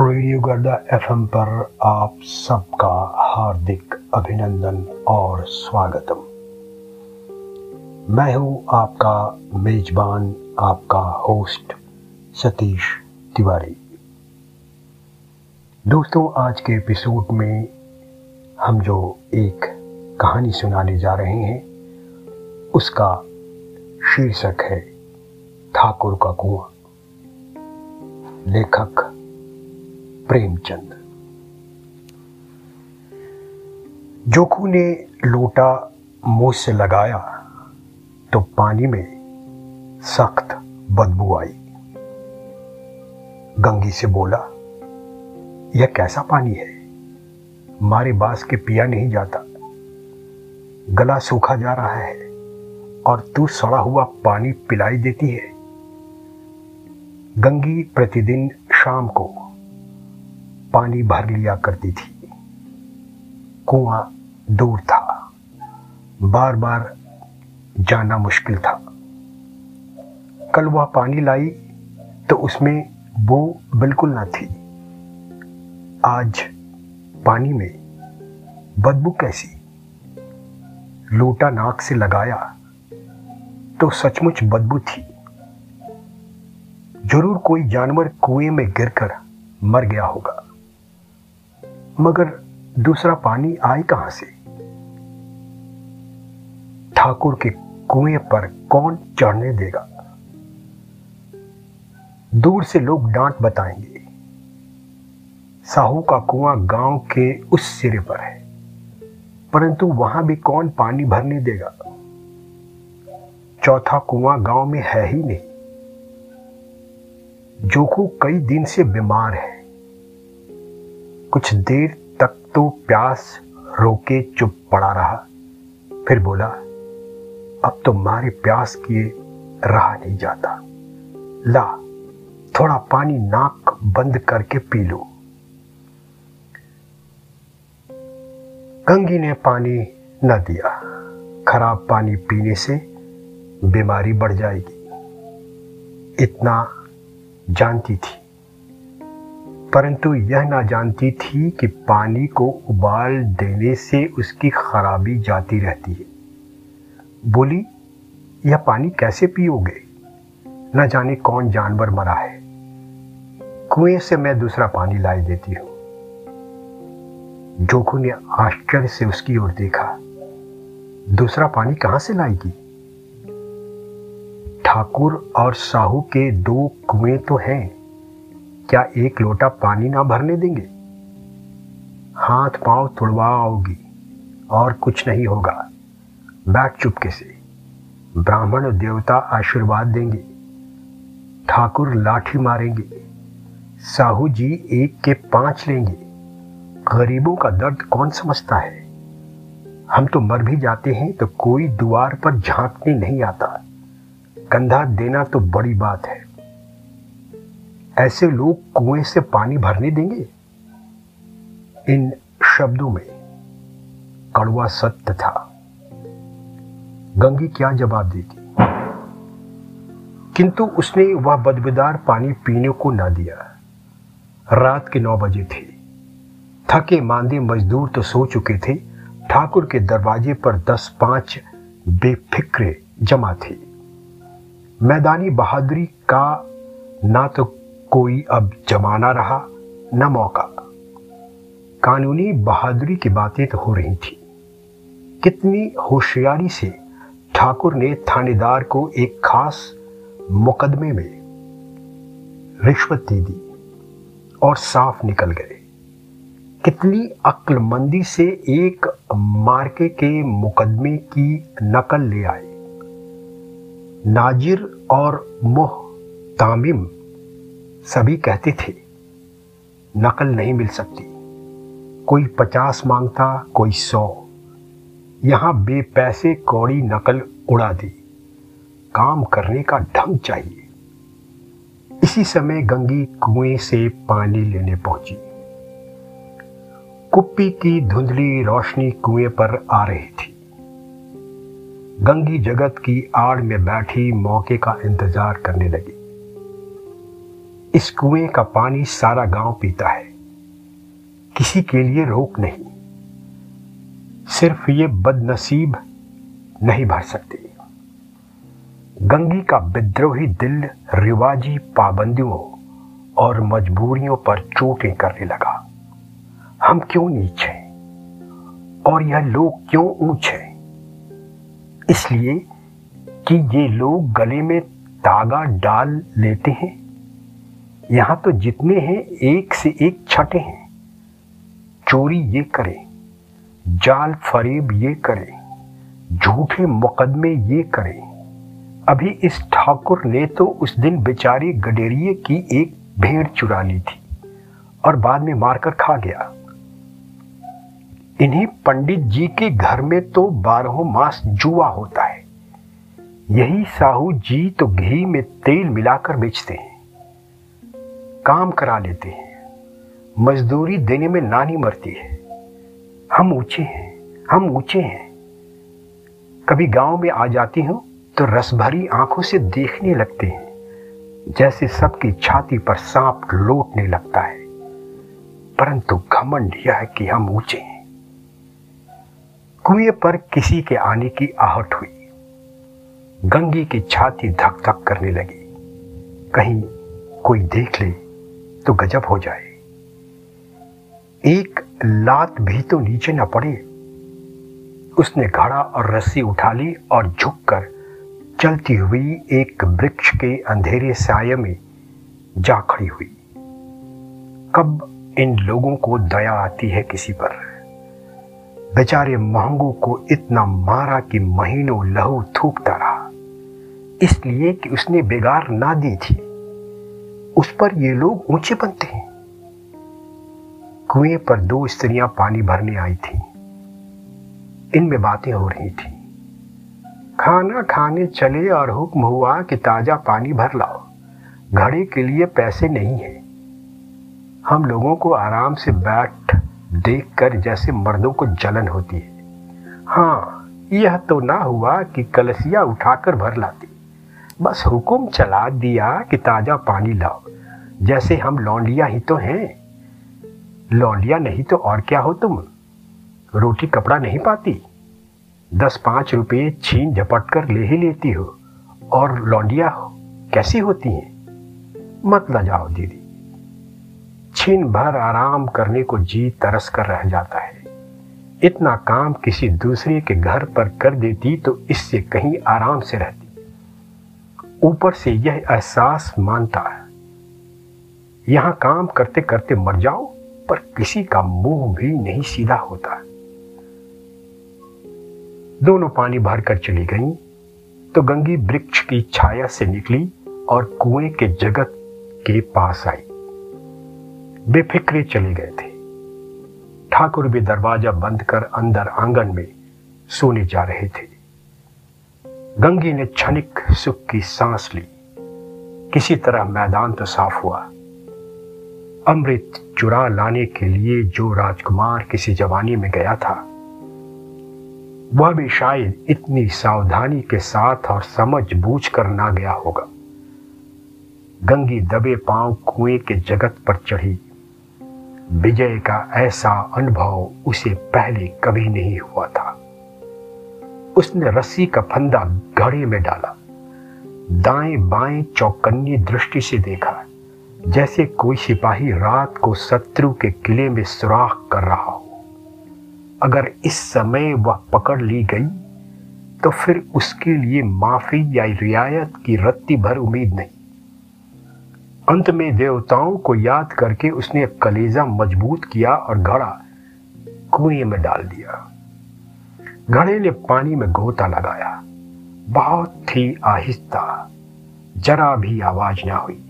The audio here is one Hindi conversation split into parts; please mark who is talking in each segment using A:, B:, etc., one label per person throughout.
A: रेडियो गर्दा एफएम पर आप सबका हार्दिक अभिनंदन और स्वागतम। मैं हूँ आपका मेजबान, आपका होस्ट सतीश तिवारी। दोस्तों, आज के एपिसोड में हम जो एक कहानी सुनाने जा रहे हैं, उसका शीर्षक है, ठाकुर का कुआँ। लेखक प्रेमचंद। जोखू ने लोटा मुँह से लगाया तो पानी में सख्त बदबू आई। गंगी से बोला, यह कैसा पानी है? मारे बास के पिया नहीं जाता। गला सूखा जा रहा है, और तू सड़ा हुआ पानी पिलाई देती है। गंगी प्रतिदिन शाम को पानी भर लिया करती थी। कुआँ दूर था। बार बार जाना मुश्किल था। कल वह पानी लाई तो उसमें वो बिल्कुल न थी। आज पानी में बदबू कैसी? लोटा नाक से लगाया तो सचमुच बदबू थी। ज़रूर कोई जानवर कुएँ में गिरकर मर गया होगा। मगर दूसरा पानी आए कहाँ से? ठाकुर के कुएँ पर कौन चढ़ने देगा? दूर से लोग डांट बताएँगे। साहू का कुआँ गाँव के उस सिरे पर है, परंतु वहाँ भी कौन पानी भरने देगा? चौथा कुआँ गाँव में है ही नहीं। जोखू कई दिन से बीमार है। कुछ देर तक तो प्यास रोके चुप पड़ा रहा। फिर बोला, अब तो मारे प्यास किए रहा नहीं जाता। ला, थोड़ा पानी नाक बंद करके पी लो। गंगी ने पानी न दिया। खराब पानी पीने से बीमारी बढ़ जाएगी। इतना जानती थी। परंतु यह ना जानती थी कि पानी को उबाल देने से उसकी खराबी जाती रहती है। बोली, यह पानी कैसे पियोगे? न जाने कौन जानवर मरा है। कुएँ से मैं दूसरा पानी लाई देती हूँ। जोखू ने आश्चर्य से उसकी ओर देखा। दूसरा पानी कहाँ से लाएगी? ठाकुर और साहू के दो कुएँ तो हैं। क्या एक लोटा पानी ना भरने देंगे? हाथ पाँव तुड़वाओगी और कुछ नहीं होगा। बैठ चुपके से। ब्राह्मण देवता आशीर्वाद देंगे। ठाकुर लाठी मारेंगे। साहू जी एक के पाँच लेंगे। गरीबों का दर्द कौन समझता है? हम तो मर भी जाते हैं तो कोई द्वार पर झांकने नहीं आता। कंधा देना तो बड़ी बात है। ऐसे लोग कुएँ से पानी भरने देंगे? इन शब्दों में कड़वा सत्य था। गंगी क्या जवाब देती? किंतु उसने वह बदबूदार पानी पीने को ना दिया। रात के नौ बजे थे। थके मांदे मजदूर तो सो चुके थे। ठाकुर के दरवाजे पर दस पाँच बेफिक्रे जमा थे। मैदानी बहादुरी का ना तो कोई अब जमाना रहा, न मौका। कानूनी बहादुरी की बातें तो हो रही थी। कितनी होशियारी से ठाकुर ने थानेदार को एक खास मुकदमे में रिश्वत दे दी और साफ़ निकल गए। कितनी अक्लमंदी से एक मार्के के मुकदमे की नकल ले आए। नाजिर और मोह तामिम सभी कहते थे, नकल नहीं मिल सकती। कोई पचास माँगता, कोई सौ। यहाँ बेपैसे कौड़ी नकल उड़ा दी। काम करने का ढंग चाहिए। इसी समय गंगी कुएँ से पानी लेने पहुँची। कुप्पी की धुंधली रोशनी कुएँ पर आ रही थी। गंगी जगत की आड़ में बैठी मौके का इंतज़ार करने लगी। इस कुएँ का पानी सारा गाँव पीता है। किसी के लिए रोक नहीं। सिर्फ़ ये बदनसीब नहीं भर सकते। गंगी का विद्रोही दिल रिवाजी पाबंदियों और मजबूरियों पर चोटें करने लगा। हम क्यों नीचे और यह लोग क्यों ऊँचे इसलिए कि ये लोग गले में तागा डाल लेते हैं। यहाँ तो जितने हैं, एक से एक छठे हैं। चोरी ये करे, जाल फरेब ये करे, झूठे मुकदमे ये करें। अभी इस ठाकुर ने तो उस दिन बेचारे गडेरिए की एक भेड़ चुरा ली थी और बाद में मारकर खा गया। इन्हीं पंडित जी के घर में तो बारहों मास जुआ होता है। यही साहू जी तो घी में तेल मिलाकर बेचते हैं। काम करा लेते हैं। मजदूरी देने में नानी मरती है। हम ऊँचे हैं, हम ऊँचे हैं। कभी गाँव में आ जाती हूँ तो रस भरी आँखों से देखने लगते हैं, जैसे सबकी छाती पर सांप लौटने लगता है। परंतु घमंड यह है कि हम ऊँचे हैं। कुएँ पर किसी के आने की आहट हुई। गंगी की छाती धक धक करने लगी। कहीं कोई देख ले तो गजब हो जाए। एक लात भी तो नीचे न पड़े। उसने घड़ा और रस्सी उठा ली और झुककर चलती हुई एक वृक्ष के अंधेरे साय में जा खड़ी हुई। कब इन लोगों को दया आती है किसी पर? बेचारे महंगों को इतना मारा कि महीनों लहू थूकता रहा। इसलिए कि उसने बेगार ना दी थी। उस पर ये लोग ऊँचे बनते हैं। कुएँ पर दो स्त्रियाँ पानी भरने आई थी। इनमें बातें हो रही थी। खाना खाने चले और हुक्म हुआ कि ताज़ा पानी भर लाओ। घड़े के लिए पैसे नहीं है। हम लोगों को आराम से बैठ देखकर जैसे मर्दों को जलन होती है। हाँ यह तो ना हुआ कि कलसिया उठाकर भर लाती। बस हुक्म चला दिया कि ताज़ा पानी लाओ। जैसे हम लौंडिया ही तो हैं। लौंडिया नहीं तो और क्या हो तुम? रोटी कपड़ा नहीं पाती? दस पाँच रुपये छीन झपट कर ले ही लेती हो। और लौंडिया हो कैसी होती हैं? मत ल जाओ दीदी। छीन भर आराम करने को जी तरस कर रह जाता है। इतना काम किसी दूसरे के घर पर कर देती तो इससे कहीं आराम से रहती। ऊपर से यह एहसास मानता है। यहाँ काम करते करते मर जाओ, पर किसी का मुँह भी नहीं सीधा होता। दोनों पानी भरकर चली गईं तो गंगी वृक्ष की छाया से निकली और कुएँ के जगत के पास आई। बेफिक्रे चले गए थे। ठाकुर भी दरवाज़ा बंद कर अंदर आँगन में सोने जा रहे थे। गंगी ने क्षणिक सुख की सांस ली। किसी तरह मैदान तो साफ़ हुआ। अमृत चुरा लाने के लिए जो राजकुमार किसी जवानी में गया था, वह भी शायद इतनी सावधानी के साथ और समझ बूझ कर ना गया होगा। गंगी दबे पाँव कुएँ के जगत पर चढ़ी। विजय का ऐसा अनुभव उसे पहले कभी नहीं हुआ था। उसने रस्सी का फंदा घड़े में डाला। दाएँ बाएँ चौकन्नी दृष्टि से देखा, जैसे कोई सिपाही रात को शत्रु के किले में सुराख कर रहा हो। अगर इस समय वह पकड़ ली गई तो फिर उसके लिए माफ़ी या रियायत की रत्ती भर उम्मीद नहीं। अंत में देवताओं को याद करके उसने कलेजा मज़बूत किया और घड़ा कुएँ में डाल दिया। घड़े ने पानी में गोता लगाया। बहुत ही आहिस्ता। जरा भी आवाज़ ना हुई।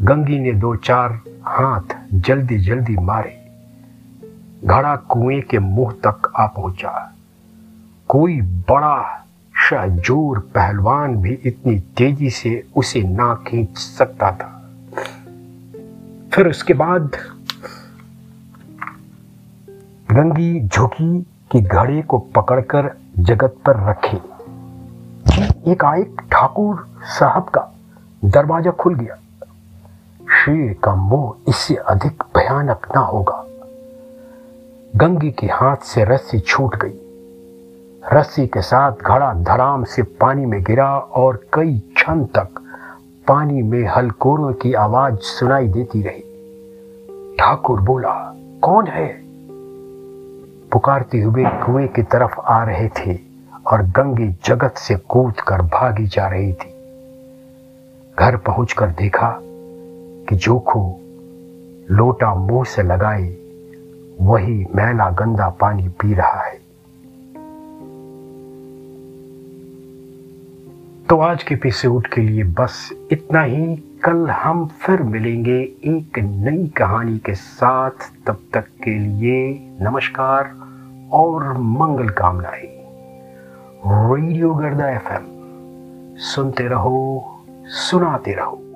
A: गंगी ने दो चार हाथ जल्दी जल्दी मारे। घड़ा कुएँ के मुँह तक आ पहुँचा। कोई बड़ा शहजोर पहलवान भी इतनी तेज़ी से उसे ना खींच सकता था। फिर उसके बाद गंगी झुकी कि घड़े को पकड़कर जगत पर रखे। एक आयक ठाकुर साहब का दरवाज़ा खुल गया। शेर का मोह इससे अधिक भयानक ना होगा। गंगी के हाथ से रस्सी छूट गई। रस्सी के साथ घड़ा धड़ाम से पानी में गिरा और कई क्षण तक पानी में हलकोरों की आवाज़ सुनाई देती रही। ठाकुर बोला, कौन है? पुकारते हुए कुएँ की तरफ़ आ रहे थे और गंगी जगत से कूद कर भागी जा रही थी। घर पहुंचकर देखा कि जोखू लोटा मुँह से लगाए, वही मैला गंदा पानी पी रहा है। तो आज के एपिसोड के लिए बस इतना ही। कल हम फिर मिलेंगे एक नई कहानी के साथ। तब तक के लिए नमस्कार और मंगल कामनाएँ। रेडियो गर्दा एफएम, सुनते रहो, सुनाते रहो।